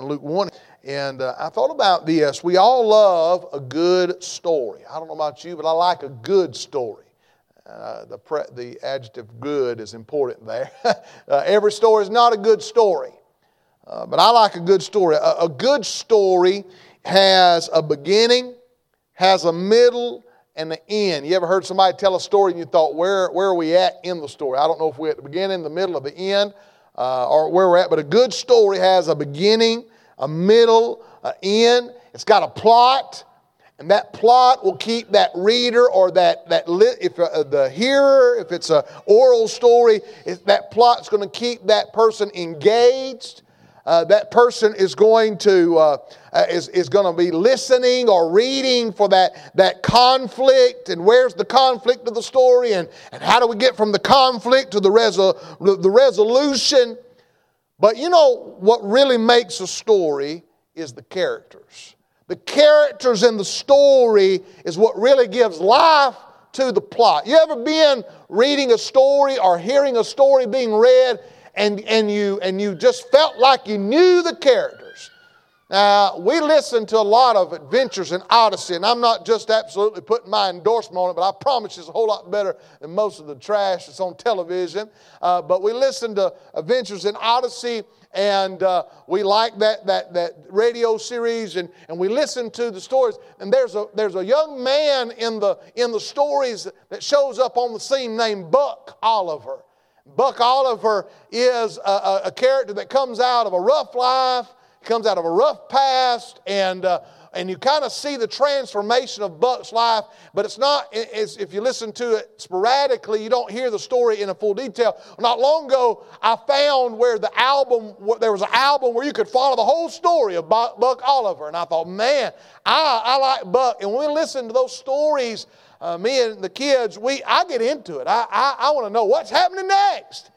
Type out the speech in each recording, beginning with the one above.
Luke 1. And uh, I thought about this. We all love a good story. I don't know about you, but I like a good story. Uh, the, pre- the adjective good is important there. uh, every story is not a good story, uh, but I like a good story. A, a good story has a beginning, has a middle, and an end. You ever heard somebody tell a story and you thought, where, where are we at in the story? I don't know if we're at the beginning, the middle, or the end, uh, or where we're at, but a good story has a beginning, a middle, an end. It's got a plot, and that plot will keep that reader or that, that if uh, the hearer, if it's an oral story, that plot's going to keep that person engaged. Uh, that person is going to uh, uh, is, is going to be listening or reading for that, that conflict and where's the conflict of the story and, and how do we get from the conflict to the, resol- the resolution but you know what really makes a story is the characters. The characters in the story is what really gives life to the plot. You ever been reading a story or hearing a story being read and, and, you, and you just felt like you knew the characters. Now, we listen to a lot of adventures in Odyssey, and I'm not just absolutely putting my endorsement on it, but I promise it's a whole lot better than most of the trash that's on television. Uh, but we listen to Adventures in Odyssey, and uh, we like that, that, that radio series, and, and we listen to the stories. And there's a, there's a young man in the, in the stories that shows up on the scene named Buck Oliver. Buck Oliver is a, a, a character that comes out of a rough life comes out of a rough past, and, uh, and you kind of see the transformation of Buck's life, but it's not, it's, if you listen to it sporadically, you don't hear the story in a full detail. Not long ago, I found where the album, there was an album where you could follow the whole story of Buck, Oliver, and I thought, man, I, I like Buck. And when we listen to those stories, uh, me and the kids, we, I get into it. I, I, I want to know what's happening next.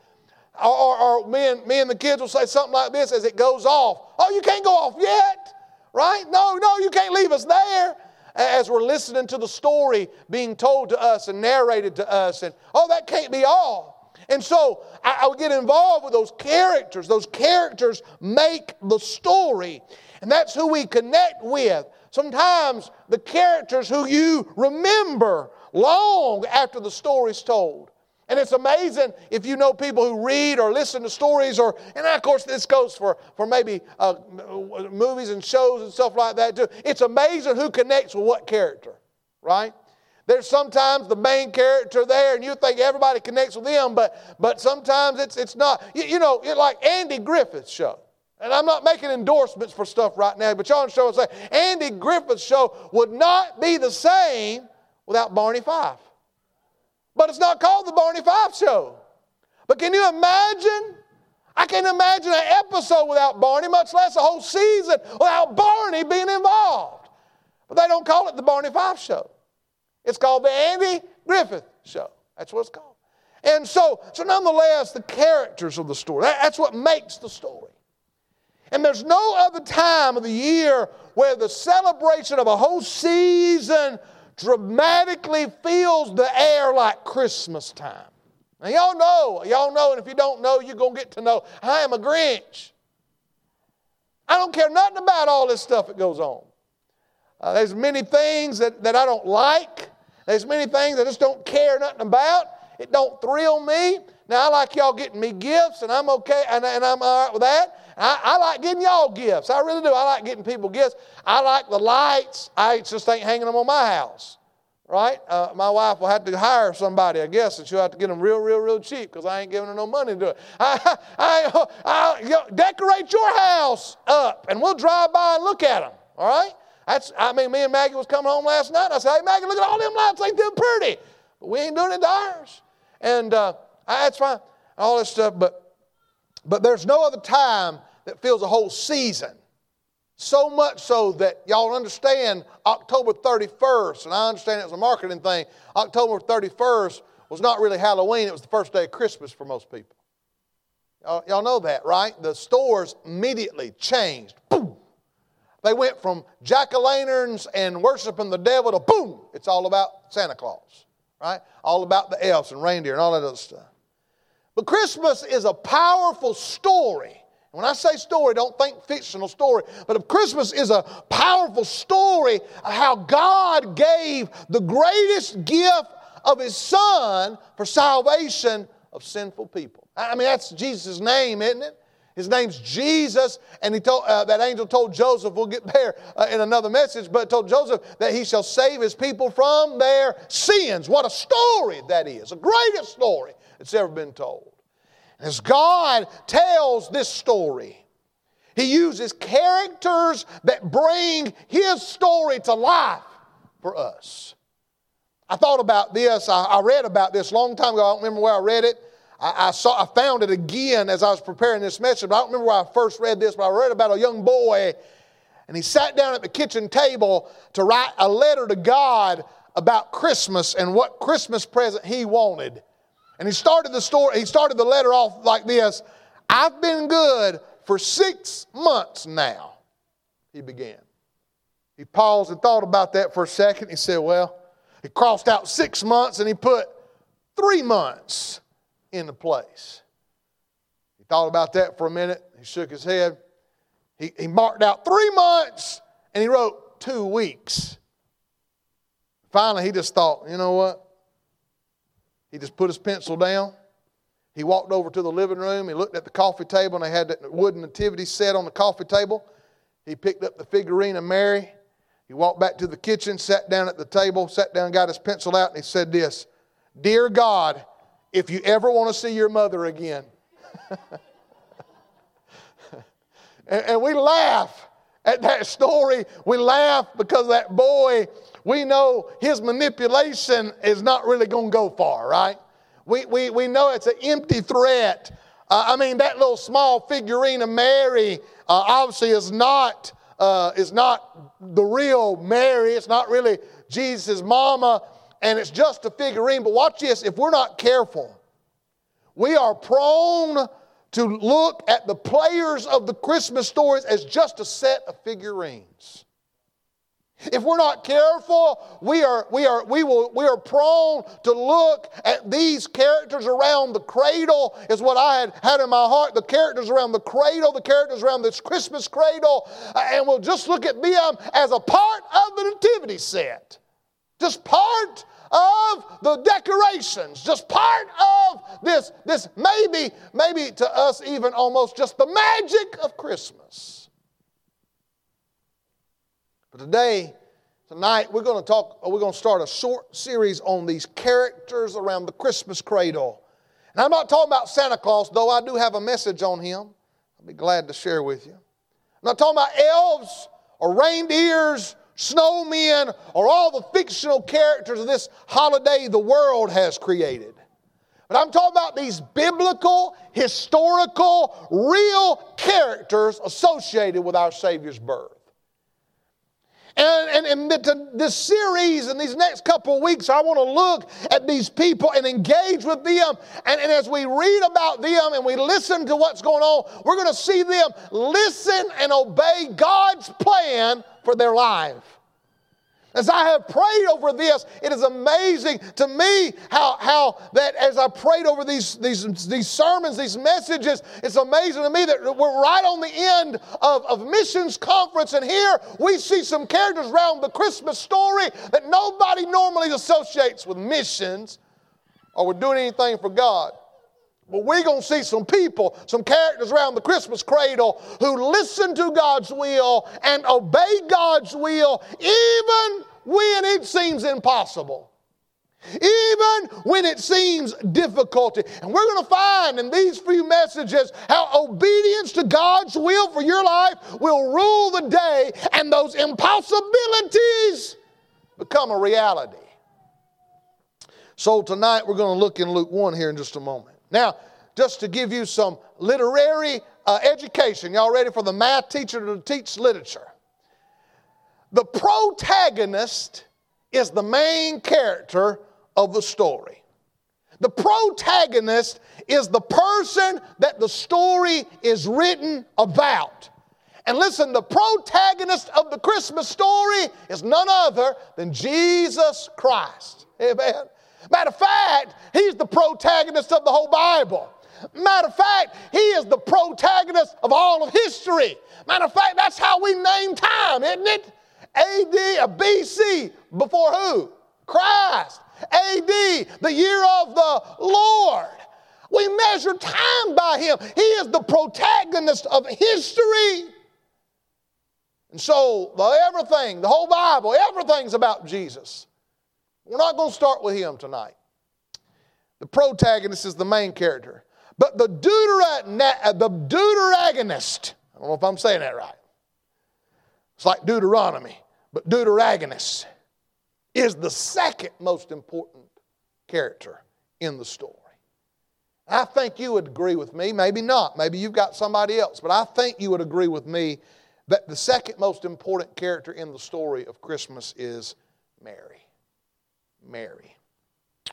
Or, or, or, me, and, me and the kids will say something like this as it goes off. Oh, you can't go off yet, right? No, no, you can't leave us there. As we're listening to the story being told to us and narrated to us, and oh, that can't be all. And so I, I would get involved with those characters. Those characters make the story, and that's who we connect with. Sometimes the characters who you remember long after the story's told. And it's amazing if you know people who read or listen to stories, or, and of course, this goes for, for maybe uh, movies and shows and stuff like that too. It's amazing who connects with what character, right? There's sometimes the main character there, and you think everybody connects with them, but, but sometimes it's, it's not. You, you know, like Andy Griffith's show. And I'm not making endorsements for stuff right now, but y'all on show and say Andy Griffith's show would not be the same without Barney Fife. But it's not called the Barney Fife Show. But can you imagine? I can't imagine an episode without Barney, much less a whole season without Barney being involved. But they don't call it the Barney Fife Show. It's called the Andy Griffith Show. That's what it's called. And so, so nonetheless, the characters of the story, that's what makes the story. And there's no other time of the year where the celebration of a whole season dramatically fills the air like Christmas time. Now, y'all know, y'all know, and if you don't know, you're going to get to know I am a Grinch. I don't care nothing about all this stuff that goes on. Uh, there's many things that, that I don't like. There's many things I just don't care nothing about. It don't thrill me. Now, I like y'all getting me gifts, and I'm okay, and, and I'm all right with that. I, I, like getting y'all gifts. I really do. I like getting people gifts. I like the lights. I just ain't hanging them on my house. Right? Uh, my wife will have to hire somebody, I guess, and she'll have to get them real, real, real cheap because I ain't giving her no money to do it. I, I, I, you know, decorate your house up, and we'll drive by and look at them. All right? That's, I mean, me and Maggie was coming home last night. I said, "Hey, Maggie, look at all them lights. Ain't them pretty?" But we ain't doing it to ours. And uh, that's fine. All this stuff, but but there's no other time that fills a whole season. So much so that y'all understand October 31st, and I understand it's a marketing thing. October 31st was not really Halloween, it was the first day of Christmas for most people. Y'all, y'all know that, right? The stores immediately changed. Boom! They went from jack o' lanterns and worshiping the devil to boom, it's all about Santa Claus, right? All about the elves and reindeer and all that other stuff. But Christmas is a powerful story When I say story, don't think fictional story, but Christmas is a powerful story of how God gave the greatest gift of His Son for salvation of sinful people. I mean, that's Jesus' name, isn't it? His name's Jesus, and he told uh, that angel told Joseph. We'll get there uh, in another message, but told Joseph that he shall save his people from their sins. What a story that is! The greatest story that's ever been told. As God tells this story, He uses characters that bring His story to life for us. I thought about this. I, I read about this a long time ago. I don't remember where I read it. I, I, saw, I found it again as I was preparing this message. But I don't remember where I first read this, but I read about a young boy, and he sat down at the kitchen table to write a letter to God about Christmas and what Christmas present he wanted. And he started the story, he started the letter off like this I've been good for six months now, he began. He paused and thought about that for a second. He said, Well, he crossed out six months and he put three months into place. He thought about that for a minute. He shook his head. He, he marked out three months and he wrote two weeks. Finally, he just thought, you know what? He just put his pencil down. He walked over to the living room. He looked at the coffee table, and they had that wooden nativity set on the coffee table. He picked up the figurine of Mary. He walked back to the kitchen, sat down at the table, sat down, got his pencil out, and he said this Dear God, if you ever want to see your mother again. and, and we laugh at that story. We laugh because that boy, we know his manipulation is not really going to go far, right? We, we, we know it's an empty threat. Uh, I mean, that little small figurine of Mary uh, obviously is not, uh, is not the real Mary. It's not really Jesus' mama and it's just a figurine. But watch this if we're not careful, we are prone to look at the players of the Christmas stories as just a set of figurines. If we're not careful, we are, we, are, we, will, we are prone to look at these characters around the cradle, is what I had had in my heart. The characters around the cradle, the characters around this Christmas cradle, uh, and we'll just look at them as a part of the nativity set. Just part of the decorations, just part of this, this maybe, maybe to us even almost just the magic of Christmas. But today, tonight, we're going to talk, we're going to start a short series on these characters around the Christmas cradle. And I'm not talking about Santa Claus, though I do have a message on him. I'll be glad to share with you. I'm not talking about elves or reindeers snowmen, or all the fictional characters of this holiday the world has created. But I'm talking about these biblical, historical, real characters associated with our Savior's birth. And, and, and this series and these next couple of weeks, I want to look at these people and engage with them. And, and as we read about them and we listen to what's going on, we're going to see them listen and obey God's plan for their life. As I have prayed over this, it is amazing to me how, how that as I prayed over these, these, these sermons, these messages, it's amazing to me that we're right on the end of, of missions conference, and here we see some characters around the Christmas story that nobody normally associates with missions or with doing anything for God. But we're going to see some people, some characters around the Christmas cradle who listen to God's will and obey God's will even when it seems impossible. Even when it seems difficult. And we're going to find in these few messages how obedience to God's will for your life will rule the day and those impossibilities become a reality. So tonight we're going to look in Luke 1 here in just a moment. Now, just to give you some literary uh, education, y'all ready for the math teacher to teach literature? The protagonist is the main character of the story. The protagonist is the person that the story is written about. And listen, the protagonist of the Christmas story is none other than Jesus Christ. Amen. Matter of fact, he's the protagonist of the whole Bible. Matter of fact, he is the protagonist of all of history. Matter of fact, that's how we name time, isn't it? AD, a BC, before who? Christ. AD, the year of the Lord. We measure time by him. He is the protagonist of history. And so, everything, the whole Bible, everything's about Jesus. We're not going to start with him tonight. The protagonist is the main character. But the, deutera- uh, the deuteragonist, I don't know if I'm saying that right. It's like Deuteronomy, but is the second most important character in the story. I think you would agree with me, maybe not, maybe you've got somebody else, but I think you would agree with me that the second most important character in the story of Christmas is Mary. Mary.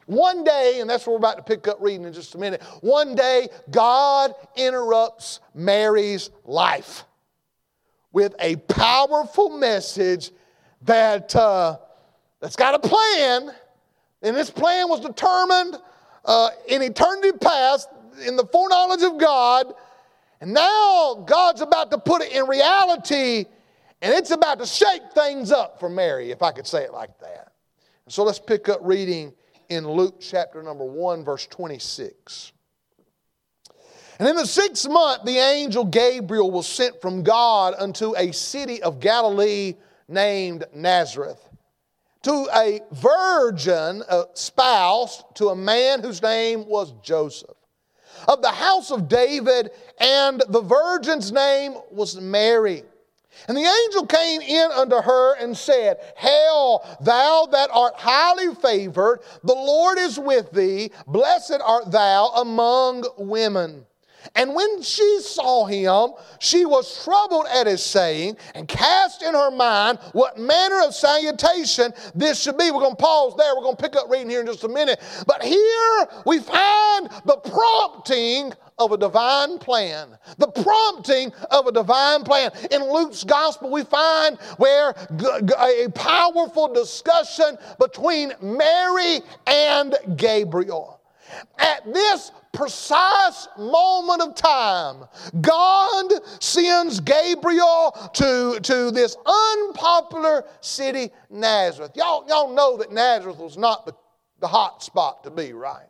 One day, and that's what we're about to pick up reading in just a minute, one day God interrupts Mary's life with a powerful message that, uh, that's got a plan, and this plan was determined uh, in eternity past in the foreknowledge of God, and now God's about to put it in reality, and it's about to shake things up for Mary, if I could say it like that. So let's pick up reading in Luke chapter number 1, verse 26. And in the sixth month, the angel Gabriel was sent from God unto a city of Galilee named Nazareth to a virgin a spouse to a man whose name was Joseph of the house of David, and the virgin's name was Mary. And the angel came in unto her and said, Hail, thou that art highly favored, the Lord is with thee, blessed art thou among women. And when she saw him, she was troubled at his saying and cast in her mind what manner of salutation this should be. We're going to pause there. We're going to pick up reading here in just a minute. But here we find the prompting of a divine plan. The prompting of a divine plan. In Luke's gospel, we find where a powerful discussion between Mary and Gabriel. At this precise moment of time, God sends Gabriel to, to this unpopular city, Nazareth. Y'all, y'all know that Nazareth was not the, the hot spot to be, right?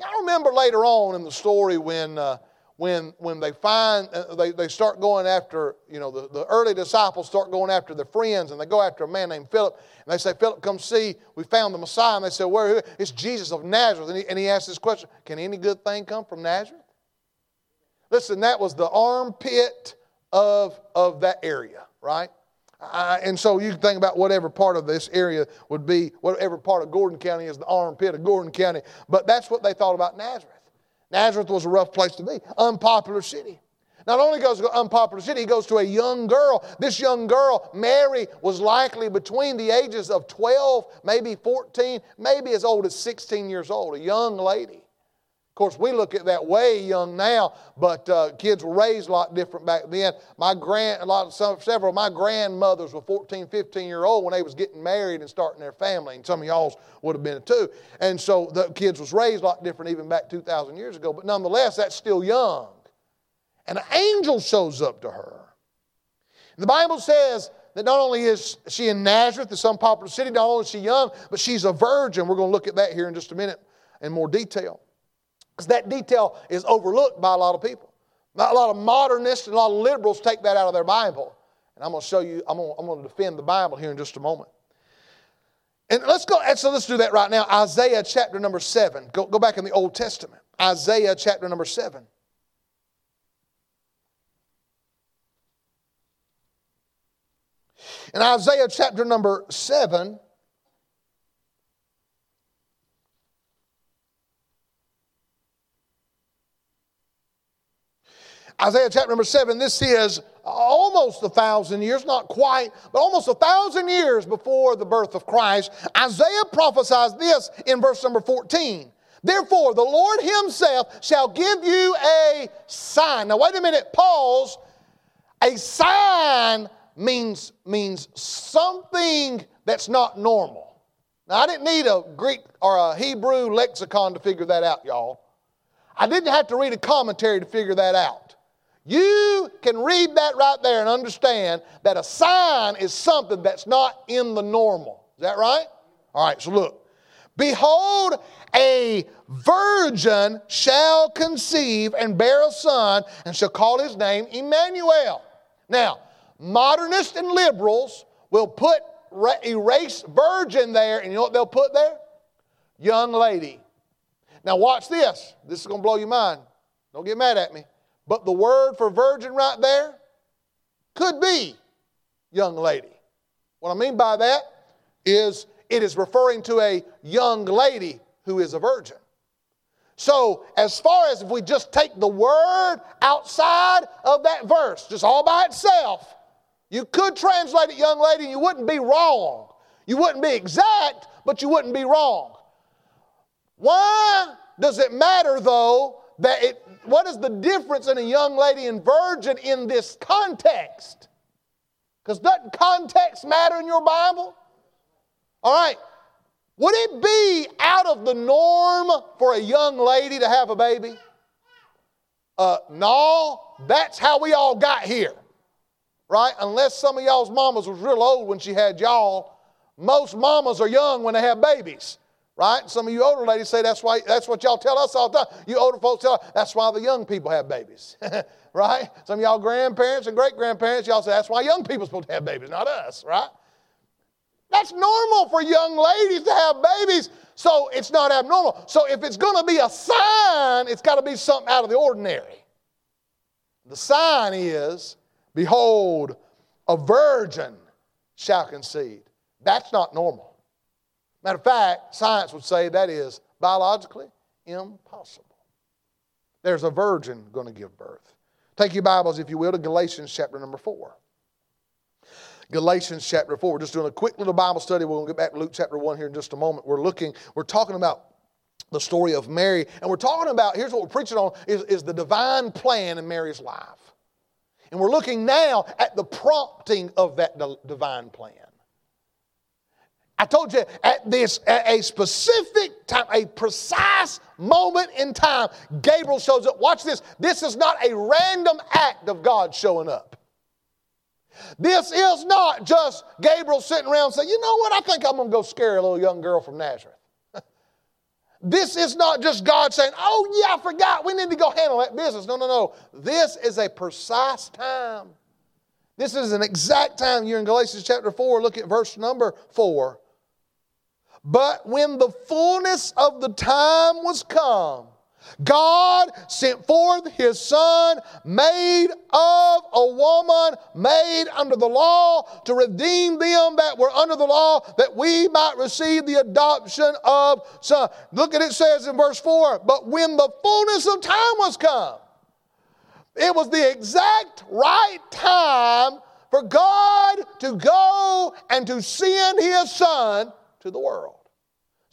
Y'all remember later on in the story when. Uh, when, when they find, uh, they, they start going after, you know, the, the early disciples start going after their friends and they go after a man named Philip and they say, Philip, come see, we found the Messiah. And they say, where? It's Jesus of Nazareth. And he, and he asks this question Can any good thing come from Nazareth? Listen, that was the armpit of, of that area, right? And so you can think about whatever part of this area would be, whatever part of Gordon County is the armpit of Gordon County. But that's what they thought about Nazareth. Nazareth was a rough place to be, unpopular city. Not only goes to unpopular city, he goes to a young girl. This young girl, Mary, was likely between the ages of 12, maybe 14, maybe as old as 16 years old, a young lady. Of course, we look at that way young now, but uh, kids were raised a lot different back then. My grand, a lot of some, several of my grandmothers were 14, 15 year old when they was getting married and starting their family, and some of y'all's would have been too. And so the kids was raised a lot different even back 2,000 years ago. But nonetheless, that's still young. And an angel shows up to her. The Bible says that not only is she in Nazareth, this popular city, not only is she young, but she's a virgin. We're going to look at that here in just a minute in more detail. Because that detail is overlooked by a lot of people. A lot of modernists and a lot of liberals take that out of their Bible. And I'm going to show you, I'm going to, I'm going to defend the Bible here in just a moment. And let's go, so let's do that right now. Isaiah chapter number 7. Go, go back in the Old Testament. Isaiah chapter number 7. In Isaiah chapter number 7, Isaiah chapter number seven, this is almost a thousand years, not quite, but almost a thousand years before the birth of Christ. Isaiah prophesies this in verse number 14. Therefore, the Lord Himself shall give you a sign. Now, wait a minute, pause. A sign means, means something that's not normal. Now, I didn't need a Greek or a Hebrew lexicon to figure that out, y'all. I didn't have to read a commentary to figure that out. You can read that right there and understand that a sign is something that's not in the normal. Is that right? All right, so look. Behold, a virgin shall conceive and bear a son and shall call his name Emmanuel. Now, modernists and liberals will put erase virgin there, and you know what they'll put there? Young lady. Now, watch this. This is going to blow your mind. Don't get mad at me. But the word for virgin right there could be young lady. What I mean by that is it is referring to a young lady who is a virgin. So, as far as if we just take the word outside of that verse, just all by itself, you could translate it young lady and you wouldn't be wrong. You wouldn't be exact, but you wouldn't be wrong. Why does it matter though that it, what is the difference in a young lady and virgin in this context? Because doesn't context matter in your Bible? All right. Would it be out of the norm for a young lady to have a baby? Uh, no, that's how we all got here, right? Unless some of y'all's mamas was real old when she had y'all. Most mamas are young when they have babies, right? Some of you older ladies say that's why that's what y'all tell us all the time. You older folks tell us that's why the young people have babies, right? Some of y'all grandparents and great grandparents, y'all say that's why young people supposed to have babies, not us, right? That's normal for young ladies to have babies, so it's not abnormal. So if it's going to be a sign, it's got to be something out of the ordinary. The sign is, behold, a virgin shall conceive. That's not normal. Matter of fact, science would say that is biologically impossible. There's a virgin going to give birth. Take your Bibles, if you will, to Galatians chapter number 4. Galatians chapter 4. We're just doing a quick little Bible study. We're going to get back to Luke chapter 1 here in just a moment. We're looking, we're talking about the story of Mary, and we're talking about, here's what we're preaching on, is, is the divine plan in Mary's life. And we're looking now at the prompting of that divine plan. I told you at this, at a specific time, a precise moment in time, Gabriel shows up. Watch this. This is not a random act of God showing up. This is not just Gabriel sitting around saying, you know what, I think I'm going to go scare a little young girl from Nazareth. this is not just God saying, oh, yeah, I forgot, we need to go handle that business. No, no, no. This is a precise time. This is an exact time. You're in Galatians chapter 4, look at verse number 4. But when the fullness of the time was come, God sent forth his son, made of a woman, made under the law, to redeem them that were under the law, that we might receive the adoption of son. Look at it says in verse 4 But when the fullness of time was come, it was the exact right time for God to go and to send his son to the world.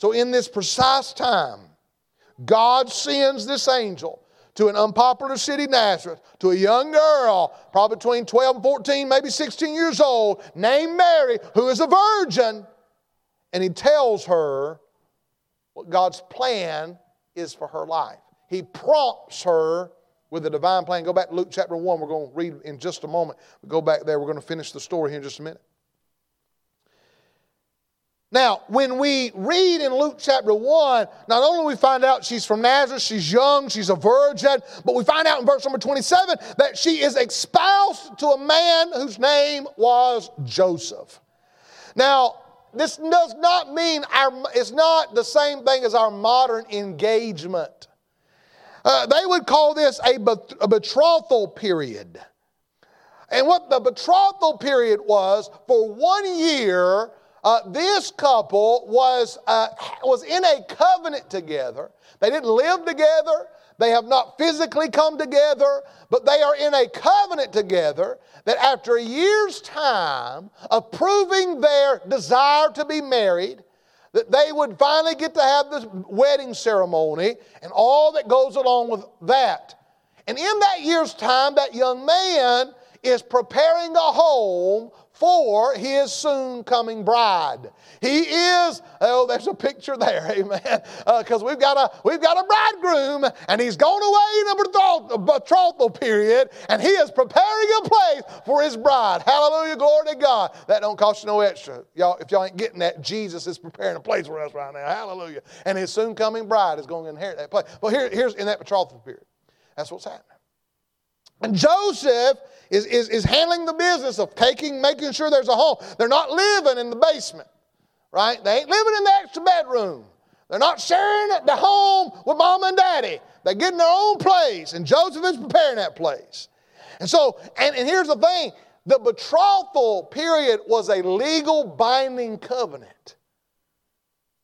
So, in this precise time, God sends this angel to an unpopular city, Nazareth, to a young girl, probably between 12 and 14, maybe 16 years old, named Mary, who is a virgin. And he tells her what God's plan is for her life. He prompts her with a divine plan. Go back to Luke chapter 1. We're going to read in just a moment. Go back there. We're going to finish the story here in just a minute. Now, when we read in Luke chapter 1, not only we find out she's from Nazareth, she's young, she's a virgin, but we find out in verse number 27 that she is espoused to a man whose name was Joseph. Now, this does not mean our, it's not the same thing as our modern engagement. Uh, they would call this a, bet- a betrothal period. And what the betrothal period was, for one year, uh, this couple was, uh, was in a covenant together. They didn't live together. They have not physically come together, but they are in a covenant together that after a year's time of proving their desire to be married, that they would finally get to have this wedding ceremony and all that goes along with that. And in that year's time, that young man is preparing a home for his soon coming bride. He is, oh, there's a picture there, amen. Because uh, we've got a we've got a bridegroom, and he's gone away in a betrothal period, and he is preparing a place for his bride. Hallelujah, glory to God. That don't cost you no extra. Y'all, if y'all ain't getting that, Jesus is preparing a place for us right now. Hallelujah. And his soon coming bride is going to inherit that place. Well, here, here's in that betrothal period. That's what's happening. And Joseph is, is, is handling the business of taking, making sure there's a home. They're not living in the basement, right? They ain't living in the extra bedroom. They're not sharing the home with mom and daddy. They're getting their own place, and Joseph is preparing that place. And so, and, and here's the thing the betrothal period was a legal binding covenant.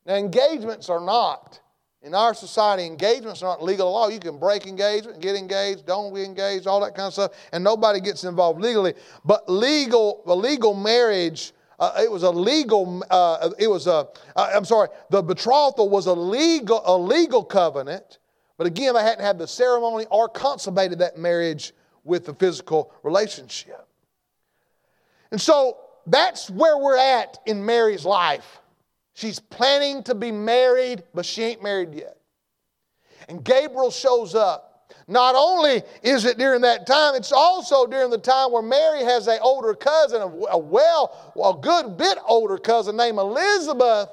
Now, engagements are not. In our society, engagements are not legal law. You can break engagement, get engaged, don't be engaged, all that kind of stuff, and nobody gets involved legally. But legal, a legal marriage, uh, it was a legal, uh, it was a, uh, I'm sorry, the betrothal was a legal, a legal covenant, but again, they hadn't had the ceremony or consummated that marriage with the physical relationship. And so that's where we're at in Mary's life. She's planning to be married, but she ain't married yet. And Gabriel shows up. Not only is it during that time, it's also during the time where Mary has an older cousin, a well, a good bit older cousin named Elizabeth,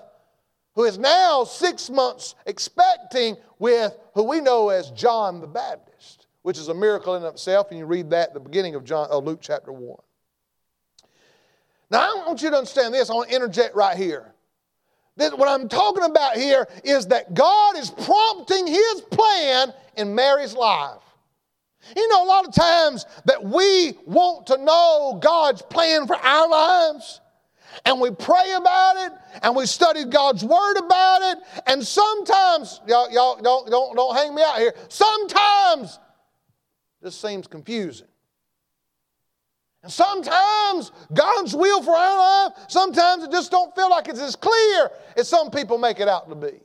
who is now six months expecting with who we know as John the Baptist, which is a miracle in itself, and you read that at the beginning of John, uh, Luke chapter 1. Now, I want you to understand this. I want to interject right here. That what I'm talking about here is that God is prompting His plan in Mary's life. You know, a lot of times that we want to know God's plan for our lives, and we pray about it, and we study God's Word about it, and sometimes, y'all, y'all don't, don't, don't hang me out here, sometimes this seems confusing. And sometimes God's will for our life, sometimes it just don't feel like it's as clear as some people make it out to be.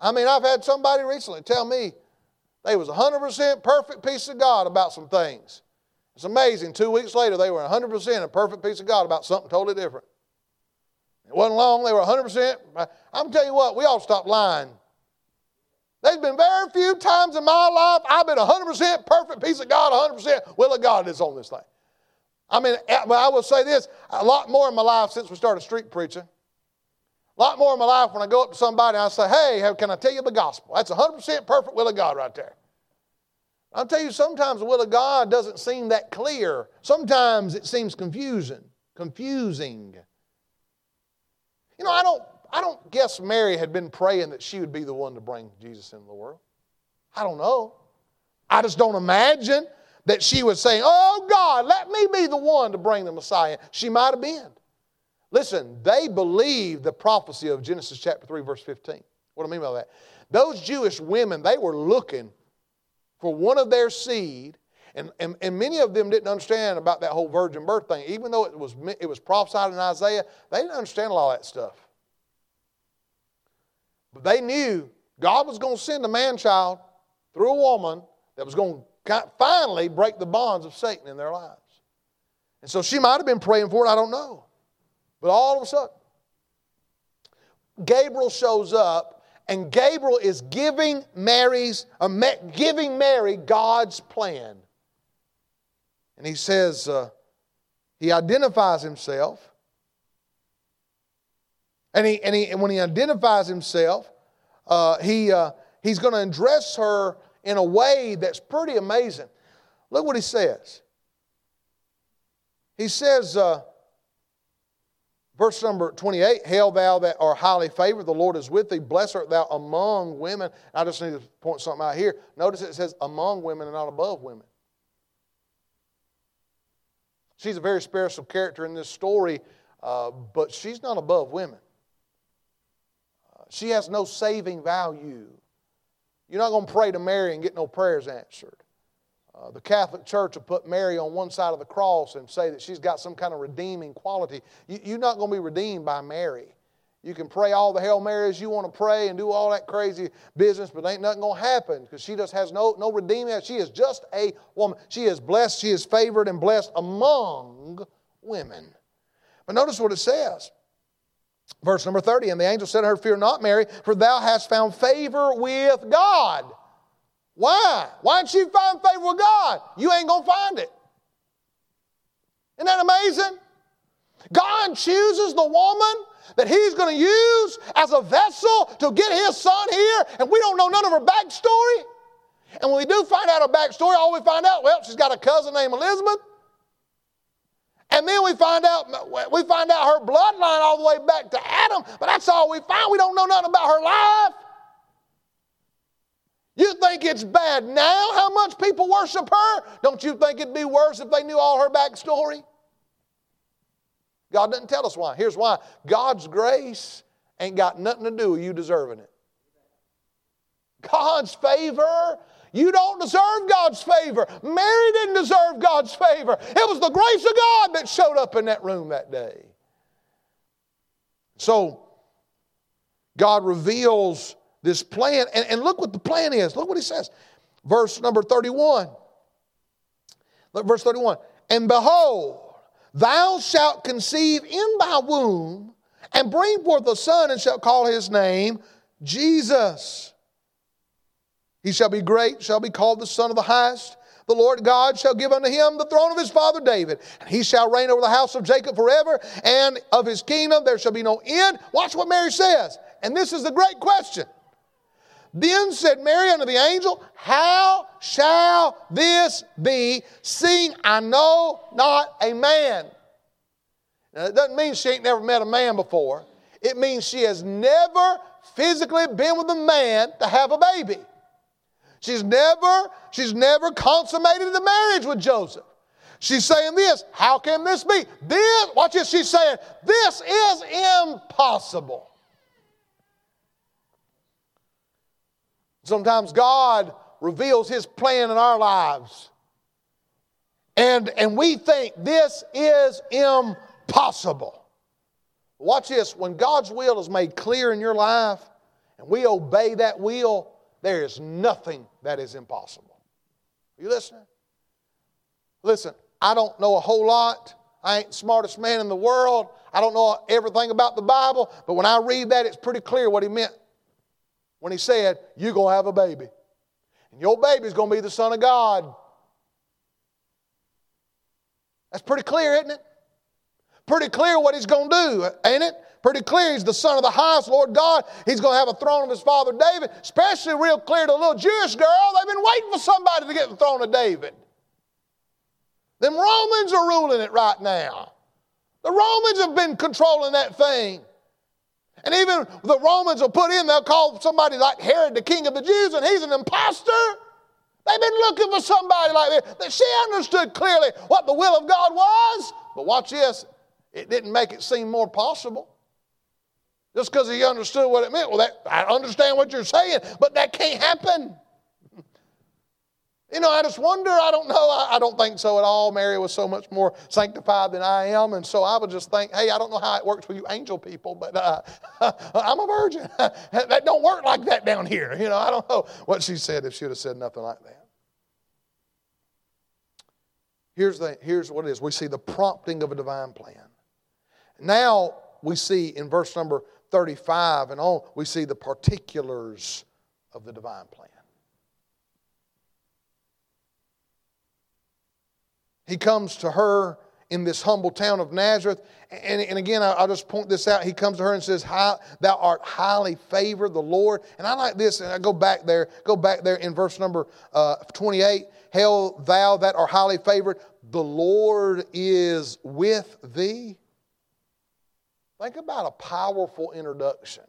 I mean, I've had somebody recently tell me they was 100% perfect peace of God about some things. It's amazing. Two weeks later, they were 100% a perfect peace of God about something totally different. It wasn't long, they were 100%. I'm tell you what, we all stop lying there's been very few times in my life I've been 100% perfect peace of God, 100% will of God is on this thing. I mean, I will say this a lot more in my life since we started street preaching. A lot more in my life when I go up to somebody and I say, hey, can I tell you the gospel? That's 100% perfect will of God right there. I'll tell you, sometimes the will of God doesn't seem that clear. Sometimes it seems confusing. Confusing. You know, I don't I don't guess Mary had been praying that she would be the one to bring Jesus into the world. I don't know. I just don't imagine that she was saying, Oh God, let me be the one to bring the Messiah. She might have been. Listen, they believed the prophecy of Genesis chapter 3, verse 15. What do I mean by that? Those Jewish women, they were looking for one of their seed, and, and, and many of them didn't understand about that whole virgin birth thing. Even though it was, it was prophesied in Isaiah, they didn't understand a lot of that stuff. But they knew God was going to send a man child through a woman that was going to finally break the bonds of Satan in their lives. And so she might have been praying for it, I don't know. But all of a sudden, Gabriel shows up, and Gabriel is giving Mary's, uh, giving Mary God's plan. And he says, uh, he identifies himself. And, he, and, he, and when he identifies himself, uh, he, uh, he's going to address her in a way that's pretty amazing. Look what he says. He says, uh, verse number 28 Hail, thou that art highly favored, the Lord is with thee. Blessed art thou among women. I just need to point something out here. Notice it says among women and not above women. She's a very spiritual character in this story, uh, but she's not above women. She has no saving value. You're not going to pray to Mary and get no prayers answered. Uh, the Catholic Church will put Mary on one side of the cross and say that she's got some kind of redeeming quality. You, are not going to be redeemed by Mary. You can pray all the Hail Marys you want to pray and do all that crazy business, but ain't nothing going to happen because she just has no, no redeeming. She is just a woman. She is blessed. She is favored and blessed among women. But notice what it says. Verse number 30 And the angel said to her, Fear not, Mary, for thou hast found favor with God. Why? Why didn't you find favor with God? You ain't going to find it. Isn't that amazing? God chooses the woman that He's going to use as a vessel to get His son here, and we don't know none of her backstory. And when we do find out her backstory, all we find out, well, she's got a cousin named Elizabeth. And then we find out we find out her bloodline all the way back to Adam, but that's all we find. We don't know nothing about her life. You think it's bad now how much people worship her? Don't you think it'd be worse if they knew all her backstory? God doesn't tell us why. Here's why God's grace ain't got nothing to do with you deserving it. God's favor you don't deserve God's favor. Mary didn't deserve God's favor. It was the grace of God that showed up in that room that day. So, God reveals this plan. And, and look what the plan is. Look what he says. Verse number 31. Look, verse 31. And behold, thou shalt conceive in thy womb and bring forth a son and shalt call his name Jesus. He shall be great, shall be called the Son of the Highest. The Lord God shall give unto him the throne of his father David, and he shall reign over the house of Jacob forever, and of his kingdom there shall be no end. Watch what Mary says. And this is the great question. Then said Mary unto the angel, How shall this be, seeing I know not a man? Now, it doesn't mean she ain't never met a man before. It means she has never physically been with a man to have a baby. She's never, she's never consummated the marriage with Joseph. She's saying this, how can this be? This, watch this, she's saying, this is impossible. Sometimes God reveals his plan in our lives. And, and we think this is impossible. Watch this. When God's will is made clear in your life and we obey that will, there is nothing that is impossible. Are you listening? Listen, I don't know a whole lot. I ain't the smartest man in the world. I don't know everything about the Bible, but when I read that, it's pretty clear what he meant when he said, You're going to have a baby. And your baby's going to be the Son of God. That's pretty clear, isn't it? Pretty clear what he's going to do, ain't it? Pretty clear he's the son of the highest Lord God. He's going to have a throne of his father David. Especially real clear to a little Jewish girl. They've been waiting for somebody to get the throne of David. Them Romans are ruling it right now. The Romans have been controlling that thing. And even the Romans will put in, they'll call somebody like Herod the king of the Jews, and he's an impostor. They've been looking for somebody like that. She understood clearly what the will of God was. But watch this, it didn't make it seem more possible. Just because he understood what it meant. Well, that, I understand what you're saying, but that can't happen. You know, I just wonder. I don't know. I, I, don't think so at all. Mary was so much more sanctified than I am. And so I would just think, hey, I don't know how it works with you angel people, but uh, I'm a virgin. that don't work like that down here. You know, I don't know what she said if she would have said nothing like that. Here's, the, here's what it is we see the prompting of a divine plan. Now we see in verse number 35 and on, we see the particulars of the divine plan. He comes to her in this humble town of Nazareth. And, and again, I'll just point this out. He comes to her and says, Thou art highly favored, the Lord. And I like this, and I go back there, go back there in verse number uh, 28. Hail, thou that art highly favored, the Lord is with thee. Think about a powerful introduction.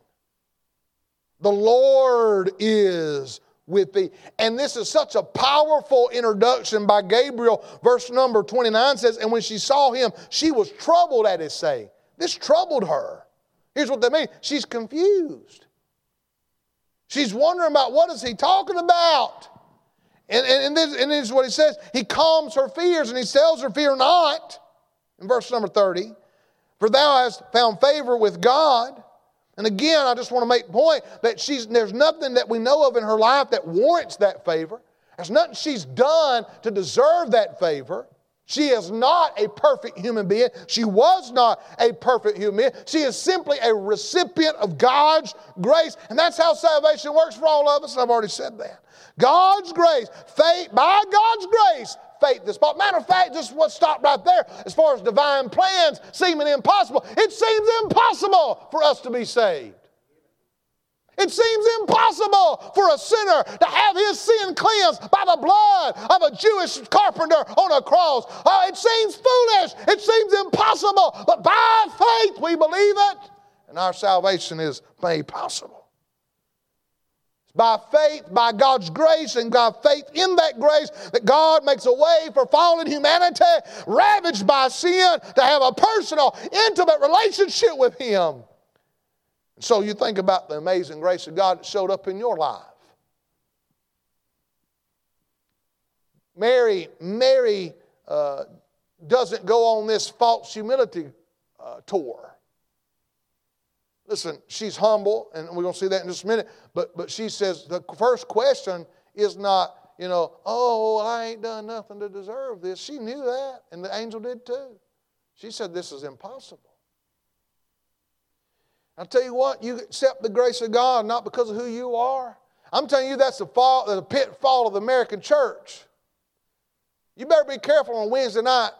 The Lord is with thee. And this is such a powerful introduction by Gabriel. Verse number 29 says, And when she saw him, she was troubled at his saying. This troubled her. Here's what that means she's confused. She's wondering about what is he talking about? And, and, and, this, and this is what he says. He calms her fears and he tells her, Fear not, in verse number 30. For thou hast found favor with God. And again, I just want to make point that she's, there's nothing that we know of in her life that warrants that favor. There's nothing she's done to deserve that favor. She is not a perfect human being. She was not a perfect human being. She is simply a recipient of God's grace. And that's how salvation works for all of us. I've already said that. God's grace, faith, by God's grace, faith possible. Matter of fact, just what stopped right there, as far as divine plans seeming impossible, it seems impossible for us to be saved. It seems impossible for a sinner to have his sin cleansed by the blood of a Jewish carpenter on a cross. Oh, it seems foolish. It seems impossible. But by faith we believe it, and our salvation is made possible. By faith, by God's grace, and by faith in that grace, that God makes a way for fallen humanity, ravaged by sin, to have a personal, intimate relationship with Him. So you think about the amazing grace of God that showed up in your life. Mary, Mary uh, doesn't go on this false humility uh, tour. Listen, she's humble, and we're going to see that in just a minute. But, but she says the first question is not, you know, oh, I ain't done nothing to deserve this. She knew that, and the angel did too. She said, This is impossible. I'll tell you what, you accept the grace of God not because of who you are. I'm telling you, that's the, fall, the pitfall of the American church. You better be careful on Wednesday night.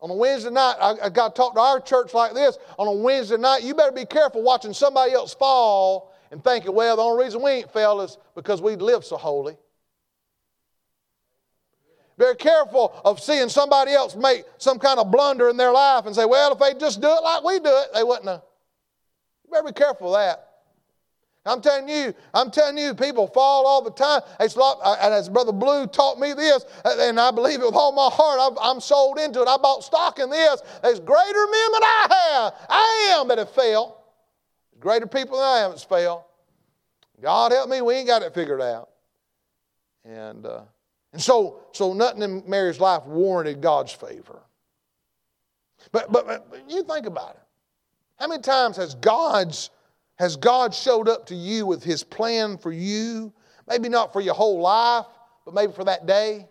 On a Wednesday night, I, I got to talk to our church like this. On a Wednesday night, you better be careful watching somebody else fall and thinking, well, the only reason we ain't fell is because we live so holy. Very careful of seeing somebody else make some kind of blunder in their life and say, well, if they just do it like we do it, they wouldn't have. You better be careful of that. I'm telling you, I'm telling you, people fall all the time. It's like, uh, and as Brother Blue taught me this, uh, and I believe it with all my heart, i am sold into it. I bought stock in this. There's greater men than I have. I am that have failed. Greater people than I have that's failed. God help me, we ain't got it figured out. And, uh, and so, so nothing in Mary's life warranted God's favor. But, but, but you think about it. How many times has God's has God showed up to you with his plan for you? Maybe not for your whole life, but maybe for that day.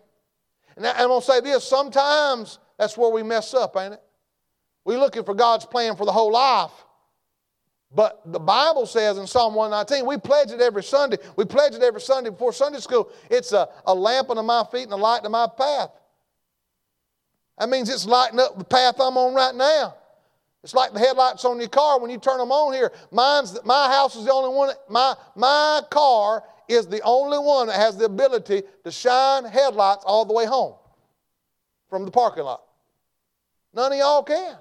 And I'm going to say this sometimes that's where we mess up, ain't it? We're looking for God's plan for the whole life. But the Bible says in Psalm 119, we pledge it every Sunday. We pledge it every Sunday before Sunday school. It's a, a lamp unto my feet and a light to my path. That means it's lighting up the path I'm on right now. It's like the headlights on your car when you turn them on here. Mine's my house is the only one. My my car is the only one that has the ability to shine headlights all the way home from the parking lot. None of y'all can.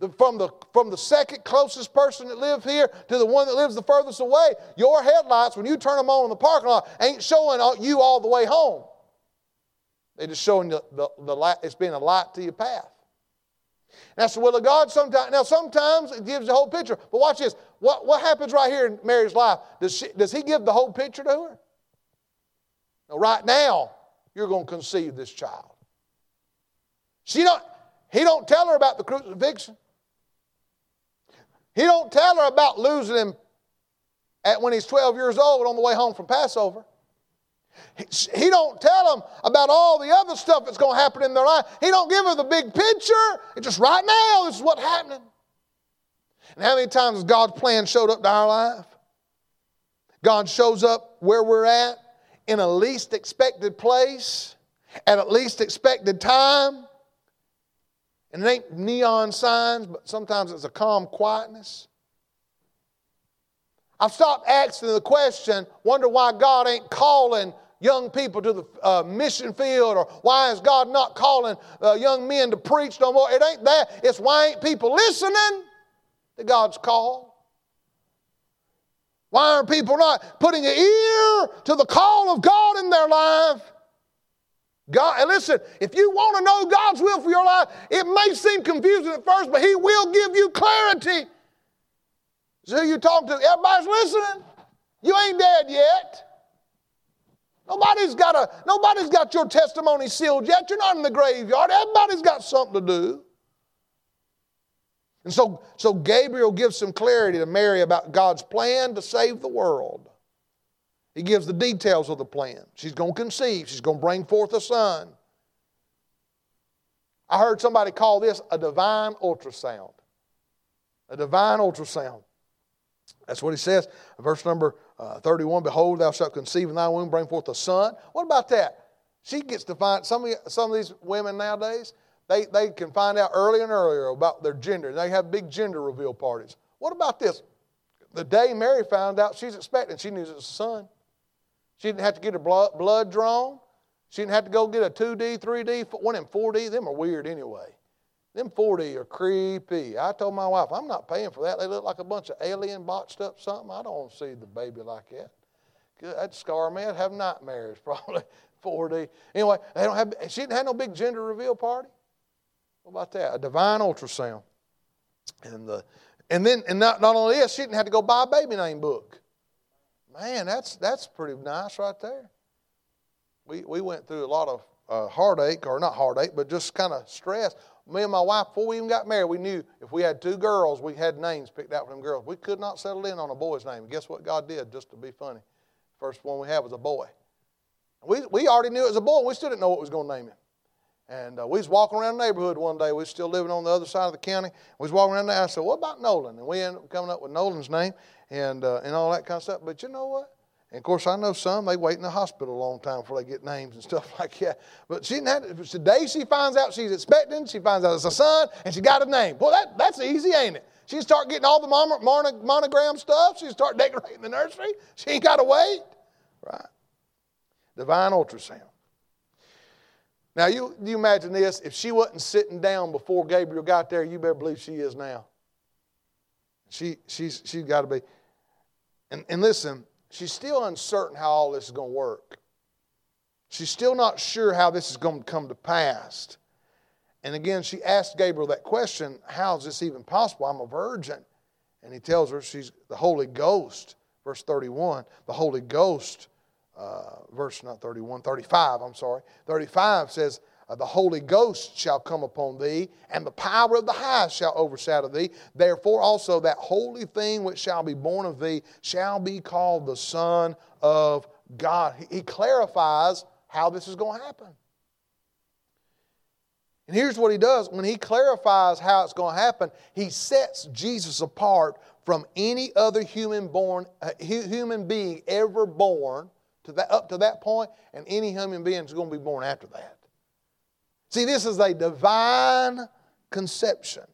The, from, the, from the second closest person that lives here to the one that lives the furthest away, your headlights, when you turn them on in the parking lot, ain't showing you all the way home. They're just showing the, the, the light, it's being a light to your path. That's the will of God sometimes. Now, sometimes it gives the whole picture. But watch this. What, what happens right here in Mary's life? Does, she, does he give the whole picture to her? Now, right now, you're going to conceive this child. She don't, he don't tell her about the crucifixion. He don't tell her about losing him at when he's 12 years old on the way home from Passover. He don't tell them about all the other stuff that's going to happen in their life. He don't give them the big picture. It's just right now, this is what's happening. And how many times has God's plan showed up to our life? God shows up where we're at in a least expected place at a least expected time. And it ain't neon signs, but sometimes it's a calm quietness. I've stopped asking the question, wonder why God ain't calling young people to the uh, mission field or why is God not calling uh, young men to preach no more? It ain't that. It's why ain't people listening to God's call? Why are people not putting an ear to the call of God in their life? God, and listen, if you want to know God's will for your life, it may seem confusing at first, but He will give you clarity. So who you talk to, everybody's listening. You ain't dead yet. Nobody's got, a, nobody's got your testimony sealed yet. You're not in the graveyard. Everybody's got something to do. And so, so Gabriel gives some clarity to Mary about God's plan to save the world. He gives the details of the plan. She's going to conceive, she's going to bring forth a son. I heard somebody call this a divine ultrasound. A divine ultrasound. That's what he says. Verse number uh, 31 Behold, thou shalt conceive in thy womb, bring forth a son. What about that? She gets to find, some of, some of these women nowadays, they, they can find out earlier and earlier about their gender. They have big gender reveal parties. What about this? The day Mary found out she's expecting, she knew it was a son. She didn't have to get her blood, blood drawn. She didn't have to go get a 2D, 3D, one in 4D. Them are weird anyway. Them 4D are creepy. I told my wife, I'm not paying for that. They look like a bunch of alien botched up something. I don't want to see the baby like that. That'd scar me. I'd have nightmares probably. 4D. Anyway, they don't have. She didn't have no big gender reveal party. What about that? A divine ultrasound. And the, and then and not, not only this, she didn't have to go buy a baby name book. Man, that's that's pretty nice right there. We we went through a lot of uh, heartache, or not heartache, but just kind of stress. Me and my wife, before we even got married, we knew if we had two girls, we had names picked out for them girls. We could not settle in on a boy's name. Guess what God did, just to be funny? First one we had was a boy. We, we already knew it was a boy, we still didn't know what we was going to name him. And uh, we was walking around the neighborhood one day. We was still living on the other side of the county. We was walking around there. I said, "What about Nolan?" And we ended up coming up with Nolan's name and uh, and all that kind of stuff. But you know what? And of course, I know some they wait in the hospital a long time before they get names and stuff like that. But she didn't have to, today. She finds out she's expecting. She finds out it's a son, and she got a name. Well, that that's easy, ain't it? She start getting all the monogram stuff. She start decorating the nursery. She ain't got to wait, right? Divine ultrasound. Now, you, you imagine this if she wasn't sitting down before Gabriel got there, you better believe she is now. She, she's, she's got to be. And, and listen, she's still uncertain how all this is going to work. She's still not sure how this is going to come to pass. And again, she asked Gabriel that question How is this even possible? I'm a virgin. And he tells her she's the Holy Ghost, verse 31. The Holy Ghost uh, verse not 31, 35, I'm sorry. 35 says, uh, The Holy Ghost shall come upon thee, and the power of the highest shall overshadow thee. Therefore also that holy thing which shall be born of thee shall be called the Son of God. He, clarifies how this is going to happen. And here's what he does when he clarifies how it's going to happen, he sets Jesus apart from any other human born uh, human being ever born to that, up to that point, and any human being is going to be born after that. See, this is a divine conception.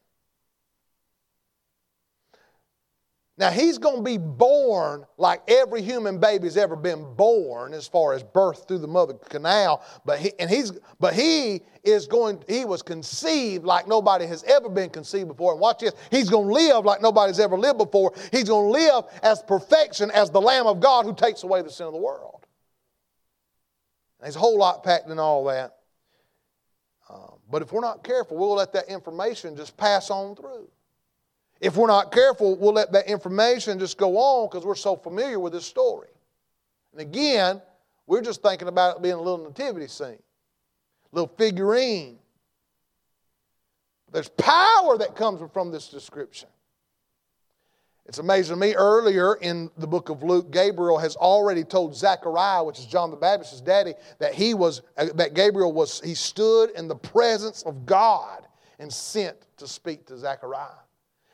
Now, he's going to be born like every human baby's ever been born as far as birth through the mother canal, but he, and he's, but he is going, he was conceived like nobody has ever been conceived before. And watch this, he's going to live like nobody's ever lived before. He's going to live as perfection as the Lamb of God who takes away the sin of the world. There's a whole lot packed in all that. Um, but if we're not careful, we'll let that information just pass on through. If we're not careful, we'll let that information just go on because we're so familiar with this story. And again, we're just thinking about it being a little nativity scene, a little figurine. There's power that comes from this description. It's amazing to me. Earlier in the book of Luke, Gabriel has already told Zechariah, which is John the Baptist's daddy, that he was uh, that Gabriel was he stood in the presence of God and sent to speak to Zechariah.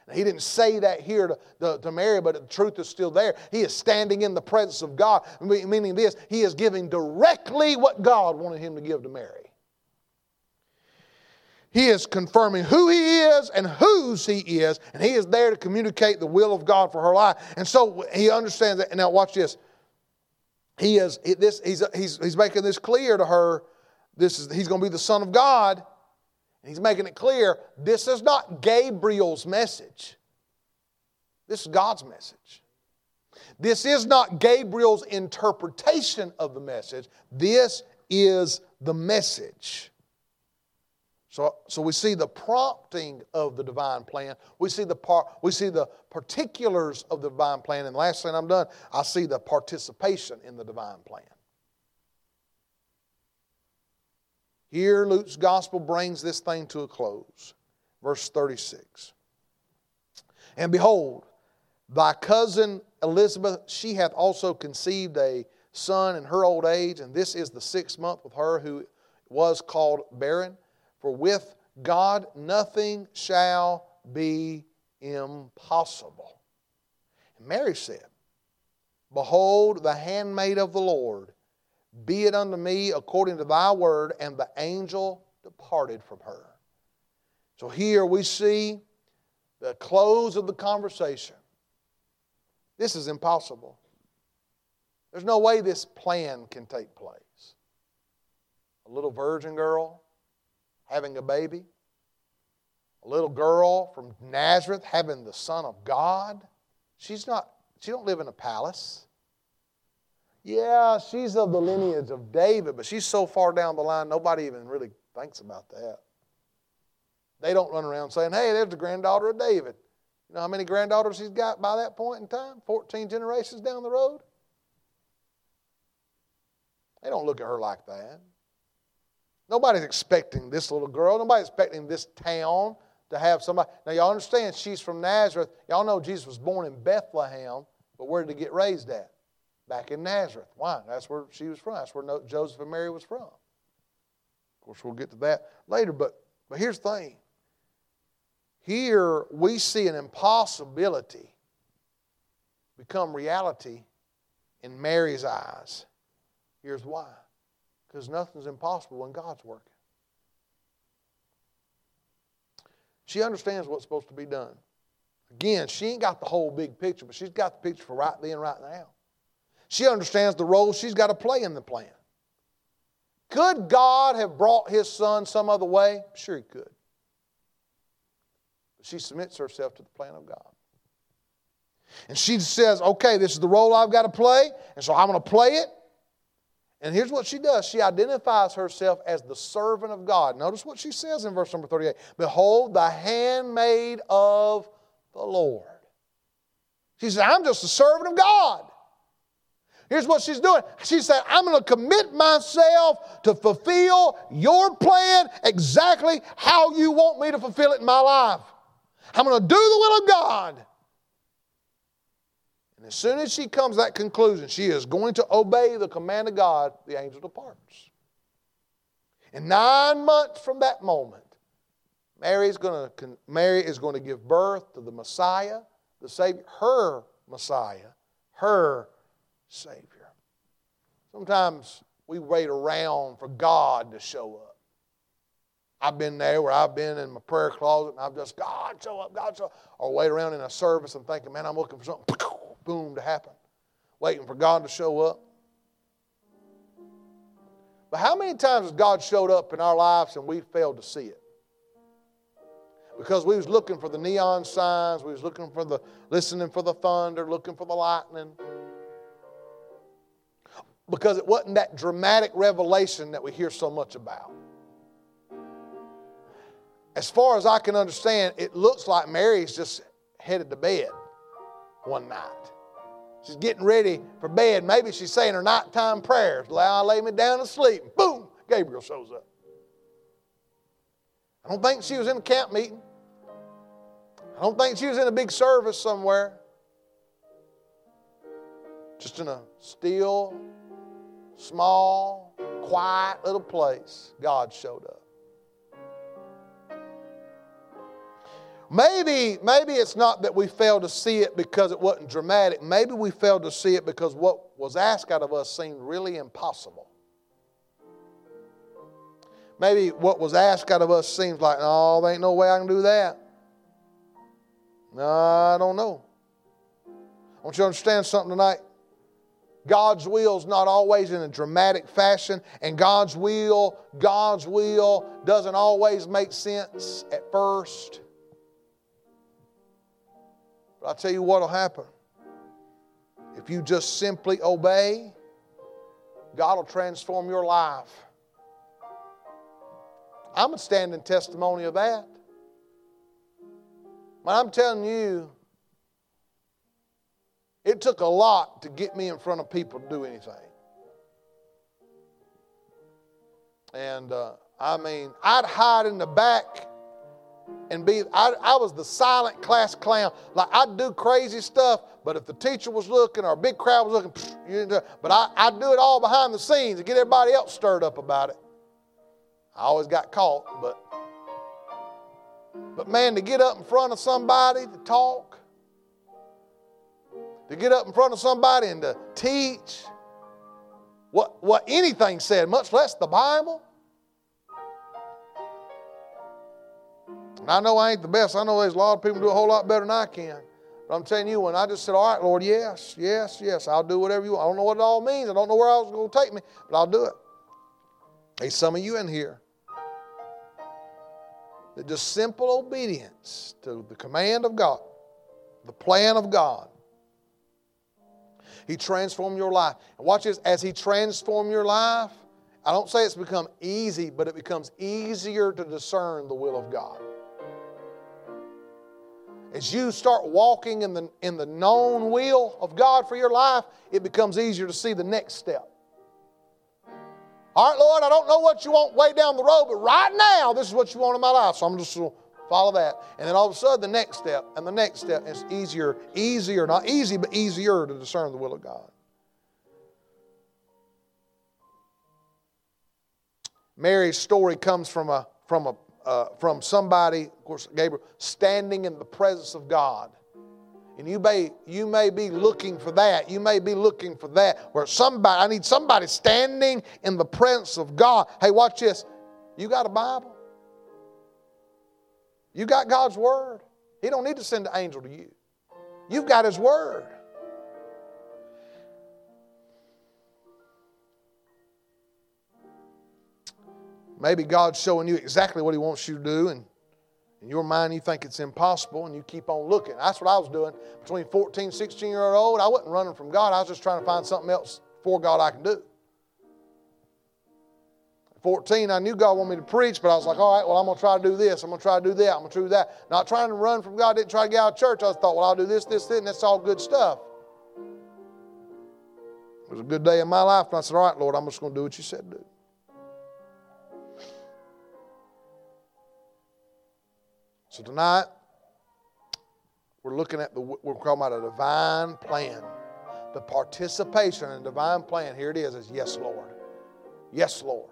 Now, he didn't say that here to, to, to, Mary, but the truth is still there. He is standing in the presence of God, meaning this, he is giving directly what God wanted him to give to Mary. He is confirming who he is and whose he is, and he is there to communicate the will of God for her life. And so he understands that. And now watch this. He is this. He's he's he's making this clear to her. This is he's going to be the son of God. And he's making it clear. This is not Gabriel's message. This is God's message. This is not Gabriel's interpretation of the message. This is the message. So, so we see the prompting of the divine plan. We see the part, we see the particulars of the divine plan. And the last thing I'm done, I see the participation in the divine plan. Here, Luke's gospel brings this thing to a close. Verse 36. And behold, thy cousin Elizabeth, she hath also conceived a son in her old age, and this is the sixth month with her who was called barren. For with God nothing shall be impossible. And Mary said, Behold, the handmaid of the Lord, be it unto me according to thy word, and the angel departed from her. So here we see the close of the conversation. This is impossible. There's no way this plan can take place. A little virgin girl having a baby, a little girl from Nazareth having the Son of God. She's not, she don't live in a palace. Yeah, she's of the lineage of David, but she's so far down the line, nobody even really thinks about that. They don't run around saying, hey, there's the granddaughter of David. You know how many granddaughters he's got by that point in time? 14 generations down the road? They don't look at her like that. Nobody's expecting this little girl, nobody's expecting this town to have somebody. Now, y'all understand she's from Nazareth. Y'all know Jesus was born in Bethlehem, but where did he get raised at? Back in Nazareth. Why? That's where she was from. That's where Joseph and Mary was from. Of course, we'll get to that later, but, but here's the thing here we see an impossibility become reality in Mary's eyes. Here's why because nothing's impossible when God's working. She understands what's supposed to be done. Again, she ain't got the whole big picture, but she's got the picture for right then, right now. She understands the role she's got to play in the plan. Could God have brought his son some other way? Sure, he could. But She submits herself to the plan of God. And she says, okay, this is the role I've got to play, and so I'm going to play it. And here's what she does she identifies herself as the servant of God. Notice what she says in verse number 38 Behold, the handmaid of the Lord. She said, I'm just a servant of God. Here's what she's doing. She said, I'm going to commit myself to fulfill your plan exactly how you want me to fulfill it in my life. I'm going to do the will of God. And as soon as she comes that conclusion, she is going to obey the command of God, the angel departs. And nine months from that moment, Mary is going to, Mary is going to give birth to the Messiah, the Savior, her Messiah, her Savior. Sometimes we wait around for God to show up. I've been there where I've been in my prayer closet and I've just, God, show up, God, show up. Or wait around in a service and thinking, man, I'm looking for something, boom, to happen. Waiting for God to show up. But how many times has God showed up in our lives and we failed to see it? Because we was looking for the neon signs, we was looking for the, listening for the thunder, looking for the lightning. Because it wasn't that dramatic revelation that we hear so much about as far as I can understand, it looks like Mary's just headed to bed one night. She's getting ready for bed. Maybe she's saying her nighttime prayers. I lay me down to sleep. Boom, Gabriel shows up. I don't think she was in a camp meeting. I don't think she was in a big service somewhere. Just in a still, small, quiet little place, God showed up. Maybe, maybe it's not that we failed to see it because it wasn't dramatic. Maybe we failed to see it because what was asked out of us seemed really impossible. Maybe what was asked out of us seems like, oh, there ain't no way I can do that. No, I don't know. I want you to understand something tonight. God's will is not always in a dramatic fashion, and God's will, God's will doesn't always make sense at first. But I'll tell you what will happen. If you just simply obey, God will transform your life. I'm a standing testimony of that. But I'm telling you, it took a lot to get me in front of people to do anything. And uh, I mean, I'd hide in the back and be, I, I was the silent class clown. Like I'd do crazy stuff, but if the teacher was looking or a big crowd was looking, but I, I'd do it all behind the scenes and get everybody else stirred up about it. I always got caught, but but man, to get up in front of somebody to talk, to get up in front of somebody and to teach what, what anything said, much less the Bible. And I know I ain't the best. I know there's a lot of people do a whole lot better than I can. But I'm telling you, when I just said, All right, Lord, yes, yes, yes, I'll do whatever you want. I don't know what it all means. I don't know where I was going to take me, but I'll do it. There's some of you in here that just simple obedience to the command of God, the plan of God, He transformed your life. And watch this, as He transformed your life, I don't say it's become easy, but it becomes easier to discern the will of God. As you start walking in the, in the known will of God for your life, it becomes easier to see the next step. All right, Lord, I don't know what you want way down the road, but right now, this is what you want in my life. So I'm just going to follow that. And then all of a sudden, the next step and the next step is easier, easier, not easy, but easier to discern the will of God. Mary's story comes from a from a uh, from somebody, of course, Gabriel, standing in the presence of God. And you may, you may be looking for that. You may be looking for that. Where somebody, I need somebody standing in the presence of God. Hey, watch this. You got a Bible? You got God's Word. He don't need to send an angel to you. You've got His Word. Maybe God's showing you exactly what He wants you to do, and in your mind, you think it's impossible and you keep on looking. That's what I was doing. Between 14, 16 year old, I wasn't running from God. I was just trying to find something else for God I can do. 14, I knew God wanted me to preach, but I was like, all right, well, I'm going to try to do this. I'm going to try to do that. I'm going to do that. Not trying to run from God. Didn't try to get out of church. I thought, well, I'll do this, this, this, and that's all good stuff. It was a good day in my life, and I said, all right, Lord, I'm just going to do what you said to do. So tonight, we're looking at the, we're talking about a divine plan. The participation in divine plan, here it is, is yes, Lord. Yes, Lord.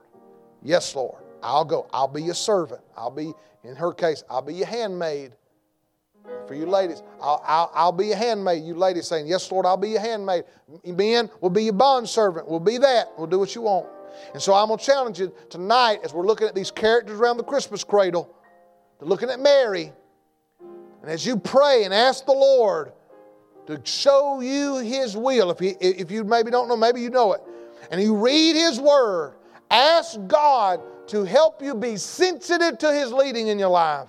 Yes, Lord. I'll go. I'll be your servant. I'll be, in her case, I'll be your handmaid. For you ladies, I'll, I'll, I'll be your handmaid. You ladies saying, Yes, Lord, I'll be your handmaid. Men will be your bond servant. We'll be that. We'll do what you want. And so I'm going to challenge you tonight as we're looking at these characters around the Christmas cradle looking at Mary. And as you pray and ask the Lord to show you His will, if you, if you maybe don't know, maybe you know it, and you read His Word, ask God to help you be sensitive to His leading in your life.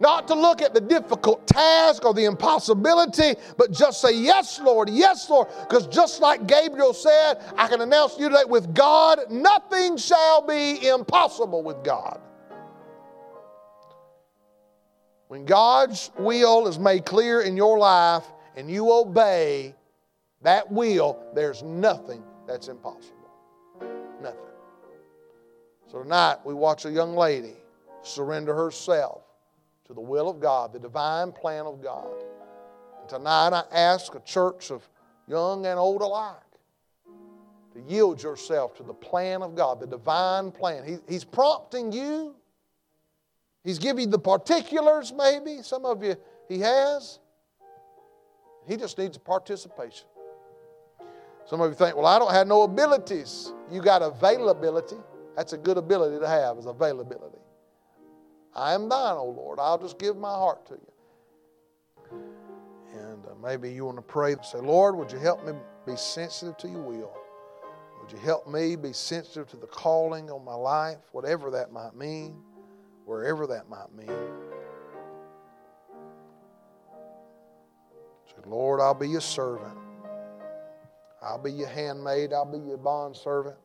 Not to look at the difficult task or the impossibility, but just say, Yes, Lord, yes, Lord. Because just like Gabriel said, I can announce to you today with God, nothing shall be impossible with God. When God's will is made clear in your life and you obey that will, there's nothing that's impossible. Nothing. So tonight we watch a young lady surrender herself to the will of God, the divine plan of God. And tonight I ask a church of young and old alike to yield yourself to the plan of God, the divine plan. He, he's prompting you He's giving the particulars, maybe. Some of you, He has. He just needs participation. Some of you think, well, I don't have no abilities. You got availability. That's a good ability to have, is availability. I am thine, O Lord. I'll just give my heart to you. And uh, maybe you want to pray and say, Lord, would you help me be sensitive to your will? Would you help me be sensitive to the calling on my life, whatever that might mean? Wherever that might mean. Say, Lord, I'll be your servant. I'll be your handmaid. I'll be your bond servant.